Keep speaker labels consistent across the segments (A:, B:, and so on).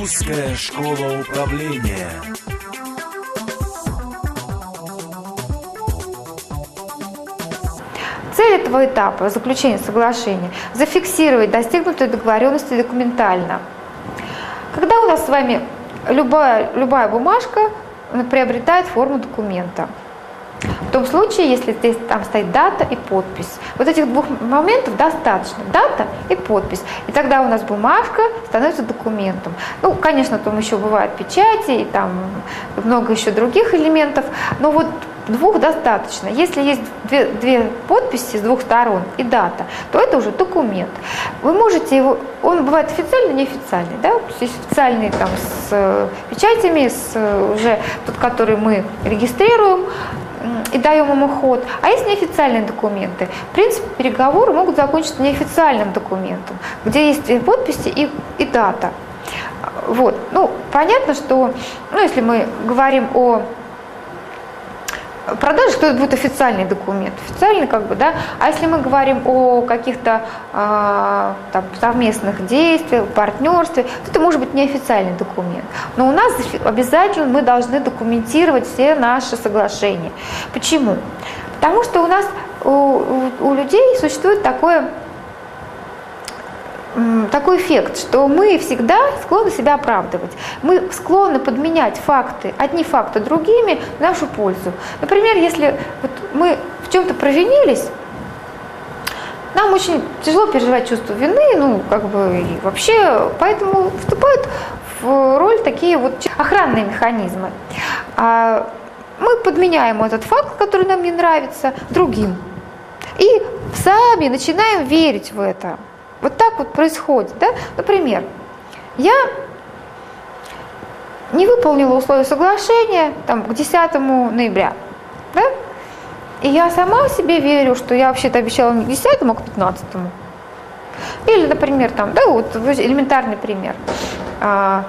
A: Русская школа управления.
B: Цель этого этапа заключения соглашения – зафиксировать достигнутые договоренности документально. Когда у нас с вами любая, любая бумажка приобретает форму документа – в том случае, если здесь там стоит дата и подпись. Вот этих двух моментов достаточно. Дата и подпись. И тогда у нас бумажка становится документом. Ну, конечно, там еще бывают печати и там много еще других элементов. Но вот двух достаточно. Если есть две, две подписи с двух сторон и дата, то это уже документ. Вы можете его, он бывает официальный, неофициальный, да, есть официальный там с э, печатями, с э, уже тот, который мы регистрируем, и даем ему ход. А есть неофициальные документы. В принципе, переговоры могут закончиться неофициальным документом, где есть подписи и, и дата. Вот. Ну, понятно, что, ну, если мы говорим о продажи, то это будет официальный документ, официальный как бы, да. А если мы говорим о каких-то э, там, совместных действиях, партнерстве, то это может быть неофициальный документ. Но у нас обязательно мы должны документировать все наши соглашения. Почему? Потому что у нас у, у людей существует такое такой эффект, что мы всегда склонны себя оправдывать. Мы склонны подменять факты, одни факты другими в нашу пользу. Например, если вот мы в чем-то провинились, нам очень тяжело переживать чувство вины, ну, как бы, и вообще, поэтому вступают в роль такие вот охранные механизмы. А мы подменяем этот факт, который нам не нравится, другим. И сами начинаем верить в это. Вот так вот происходит. Да? Например, я не выполнила условия соглашения там, к 10 ноября. Да? И я сама себе верю, что я вообще-то обещала не к 10, а к 15. Или, например, там, да, вот элементарный пример. А,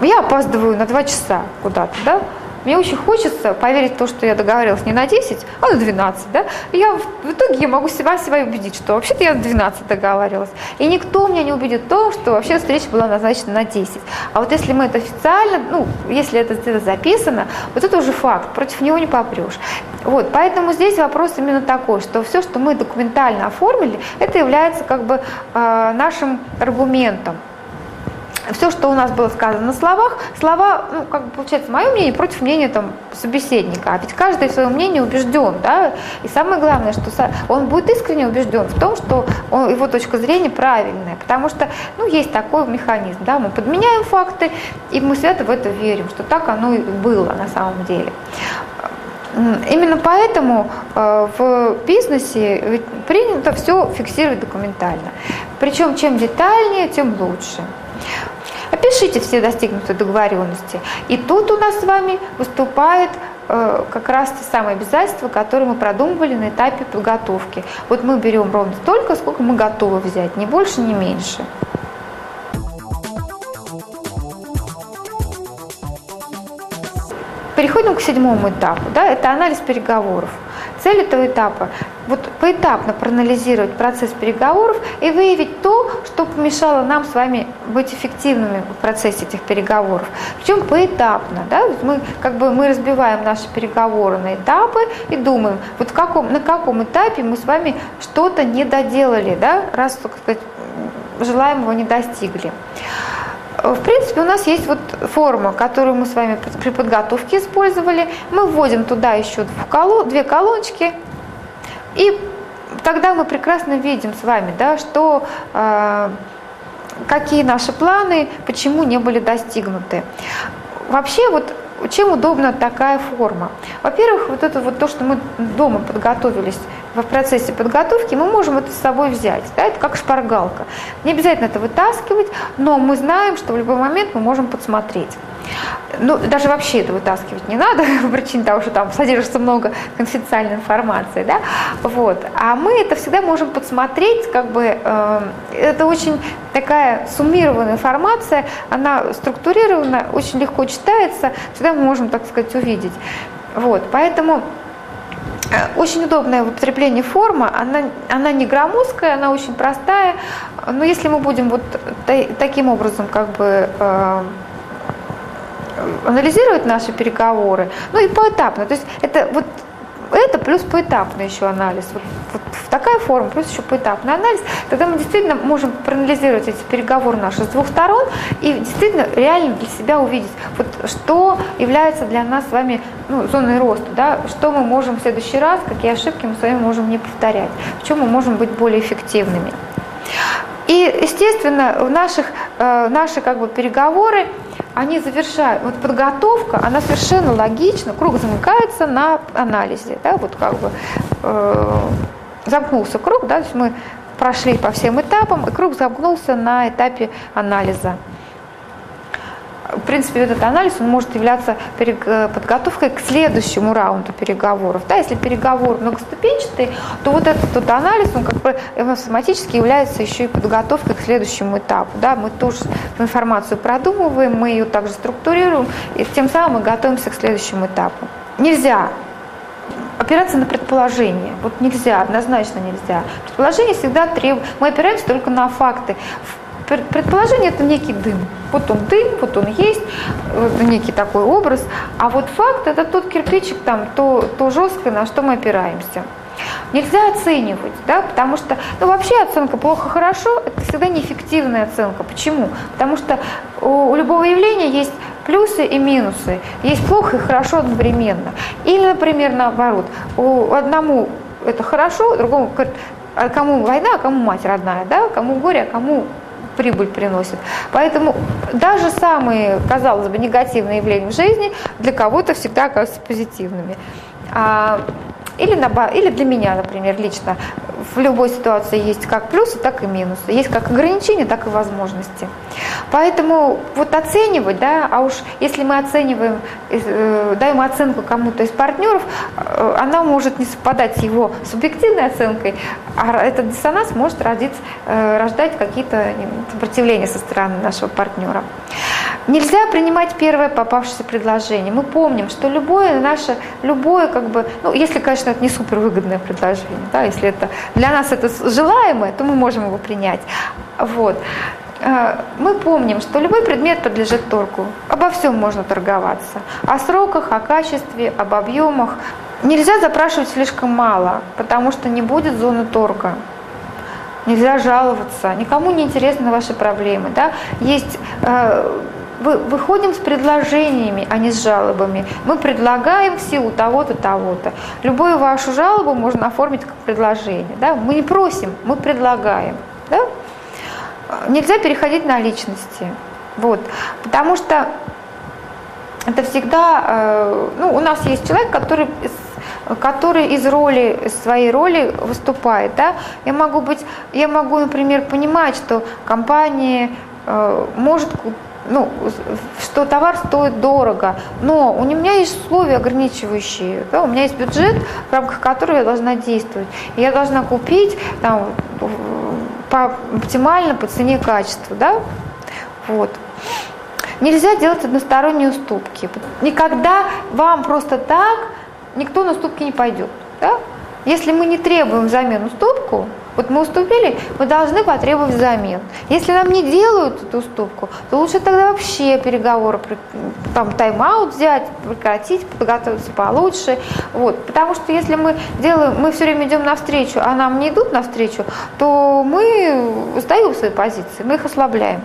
B: я опаздываю на 2 часа куда-то, да? Мне очень хочется поверить в то, что я договаривалась не на 10, а на 12. Да? И я в итоге я могу себя, себя убедить, что вообще-то я на 12 договаривалась. И никто меня не убедит в том, что вообще встреча была назначена на 10. А вот если мы это официально, ну, если это где-то записано, вот это уже факт, против него не попрешь. Вот, поэтому здесь вопрос именно такой, что все, что мы документально оформили, это является как бы э, нашим аргументом все, что у нас было сказано на словах, слова, ну, как бы получается, мое мнение против мнения там, собеседника. А ведь каждый в своем мнении убежден, да, и самое главное, что он будет искренне убежден в том, что он, его точка зрения правильная, потому что, ну, есть такой механизм, да, мы подменяем факты, и мы свято в это верим, что так оно и было на самом деле. Именно поэтому э, в бизнесе принято все фиксировать документально. Причем чем детальнее, тем лучше. Опишите все достигнутые договоренности. И тут у нас с вами выступает э, как раз те самые обязательства, которые мы продумывали на этапе подготовки. Вот мы берем ровно столько, сколько мы готовы взять, ни больше, ни меньше. Переходим к седьмому этапу. Да, это анализ переговоров. Цель этого этапа – поэтапно проанализировать процесс переговоров и выявить то, что помешало нам с вами быть эффективными в процессе этих переговоров. Причем поэтапно. Да? Мы, как бы, мы разбиваем наши переговоры на этапы и думаем, вот в каком, на каком этапе мы с вами что-то не доделали, да? раз так сказать, желаемого не достигли. В принципе, у нас есть вот форма, которую мы с вами при подготовке использовали. Мы вводим туда еще две колоночки, и тогда мы прекрасно видим с вами, да, что э, какие наши планы, почему не были достигнуты. Вообще вот чем удобна такая форма? Во-первых, вот это вот то, что мы дома подготовились в процессе подготовки, мы можем это с собой взять. Да? Это как шпаргалка. Не обязательно это вытаскивать, но мы знаем, что в любой момент мы можем подсмотреть. Ну, даже вообще это вытаскивать не надо, по причине того, что там содержится много конфиденциальной информации, да, вот. А мы это всегда можем подсмотреть, как бы, э, это очень такая суммированная информация, она структурирована, очень легко читается, всегда мы можем, так сказать, увидеть. Вот, поэтому Э, очень удобная в употреблении форма, она, она не громоздкая, она очень простая, но если мы будем вот таким образом как бы э, анализировать наши переговоры, ну и поэтапно, то есть это вот это плюс поэтапный еще анализ. Вот, вот такая форма, плюс еще поэтапный анализ. Тогда мы действительно можем проанализировать эти переговоры наши с двух сторон и действительно реально для себя увидеть, вот, что является для нас с вами ну, зоной роста, да, что мы можем в следующий раз, какие ошибки мы с вами можем не повторять, в чем мы можем быть более эффективными. И, естественно, в наших, э, наши как бы, переговоры, они завершают, вот подготовка, она совершенно логична, круг замыкается на анализе, да, вот как бы э, замкнулся круг, да, то есть мы прошли по всем этапам, и круг замкнулся на этапе анализа в принципе, этот анализ он может являться э, подготовкой к следующему раунду переговоров. Да, если переговор многоступенчатый, то вот этот вот анализ, он как бы автоматически является еще и подготовкой к следующему этапу. Да, мы тоже информацию продумываем, мы ее также структурируем, и тем самым мы готовимся к следующему этапу. Нельзя опираться на предположение. Вот нельзя, однозначно нельзя. Предположение всегда требует... Мы опираемся только на факты. Предположение – это некий дым. Вот он дым, вот он есть, вот некий такой образ. А вот факт – это тот кирпичик, там, то, то жесткое, на что мы опираемся. Нельзя оценивать, да, потому что, ну, вообще оценка плохо-хорошо – это всегда неэффективная оценка. Почему? Потому что у, у любого явления есть плюсы и минусы, есть плохо и хорошо одновременно. Или, например, наоборот, у одному это хорошо, другому а кому война, а кому мать родная, да, кому горе, а кому прибыль приносит. Поэтому даже самые, казалось бы, негативные явления в жизни для кого-то всегда оказываются позитивными. А, или, на, или для меня, например, лично, в любой ситуации есть как плюсы, так и минусы. Есть как ограничения, так и возможности. Поэтому вот оценивать, да, а уж если мы оцениваем, э, даем оценку кому-то из партнеров, э, она может не совпадать с его субъективной оценкой, а этот диссонанс может родить, э, рождать какие-то сопротивления со стороны нашего партнера. Нельзя принимать первое попавшееся предложение. Мы помним, что любое наше, любое как бы, ну, если, конечно, это не супервыгодное предложение, да, если это для нас это желаемое, то мы можем его принять. Вот. Э, мы помним, что любой предмет подлежит торгу. Обо всем можно торговаться. О сроках, о качестве, об объемах. Нельзя запрашивать слишком мало, потому что не будет зоны торга. Нельзя жаловаться, никому не интересны ваши проблемы. Да? Есть э, выходим с предложениями, а не с жалобами. Мы предлагаем в силу того-то, того-то. Любую вашу жалобу можно оформить как предложение. Да? Мы не просим, мы предлагаем. Да? Нельзя переходить на личности. Вот. Потому что это всегда, э, ну, у нас есть человек, который который из роли, своей роли выступает. Да? Я могу быть, я могу, например, понимать, что компания э, может ну, что товар стоит дорого, но у меня есть условия ограничивающие, да, у меня есть бюджет, в рамках которого я должна действовать. И я должна купить там, по, оптимально по цене качества, да, вот. Нельзя делать односторонние уступки. Никогда вам просто так никто на уступки не пойдет. Да? Если мы не требуем взамен уступку, вот мы уступили, мы должны потребовать взамен. Если нам не делают эту уступку, то лучше тогда вообще переговоры, там тайм-аут взять, прекратить, подготовиться получше. Вот. Потому что если мы делаем, мы все время идем навстречу, а нам не идут навстречу, то мы сдаем свои позиции, мы их ослабляем.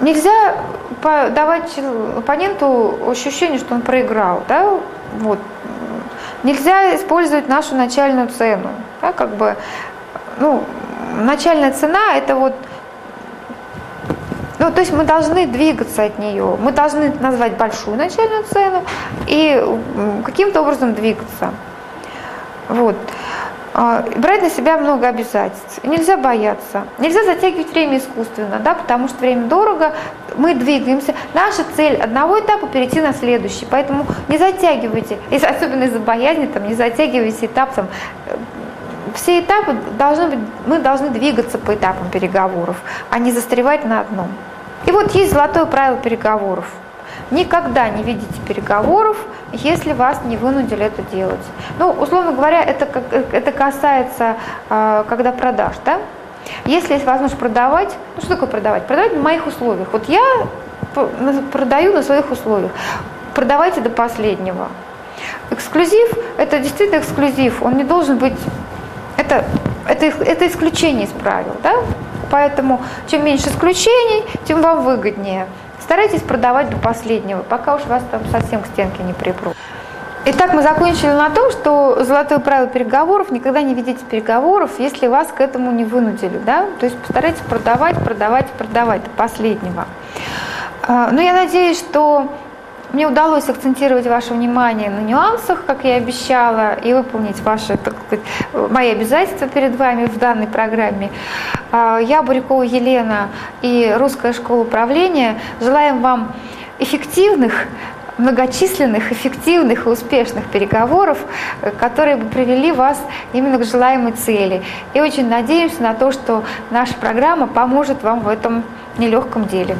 B: Нельзя давать оппоненту ощущение, что он проиграл. Да? Вот. Нельзя использовать нашу начальную цену. Да, как бы, ну, начальная цена это вот ну, то есть мы должны двигаться от нее, мы должны назвать большую начальную цену и каким-то образом двигаться. Вот. А, брать на себя много обязательств. Нельзя бояться. Нельзя затягивать время искусственно, да, потому что время дорого, мы двигаемся. Наша цель одного этапа перейти на следующий. Поэтому не затягивайте, особенно из-за боязни, там, не затягивайте этап. Там, все этапы должны быть, мы должны двигаться по этапам переговоров, а не застревать на одном. И вот есть золотое правило переговоров. никогда не видите переговоров, если вас не вынудили это делать. Ну, условно говоря, это, это касается, а, когда продаж, да? Если есть возможность продавать, ну что такое продавать? Продавать на моих условиях. Вот я продаю на своих условиях. Продавайте до последнего. Эксклюзив – это действительно эксклюзив, он не должен быть… Это, это, это исключение из правил, да? Поэтому чем меньше исключений, тем вам выгоднее. Старайтесь продавать до последнего, пока уж вас там совсем к стенке не припрут. Итак, мы закончили на том, что золотое правило переговоров – никогда не ведите переговоров, если вас к этому не вынудили. Да? То есть постарайтесь продавать, продавать, продавать до последнего. А, но я надеюсь, что мне удалось акцентировать ваше внимание на нюансах, как я обещала, и выполнить ваши, так сказать, мои обязательства перед вами в данной программе. А, я, Бурякова Елена и Русская школа управления желаем вам эффективных, многочисленных, эффективных и успешных переговоров, которые бы привели вас именно к желаемой цели. И очень надеемся на то, что наша программа поможет вам в этом нелегком деле.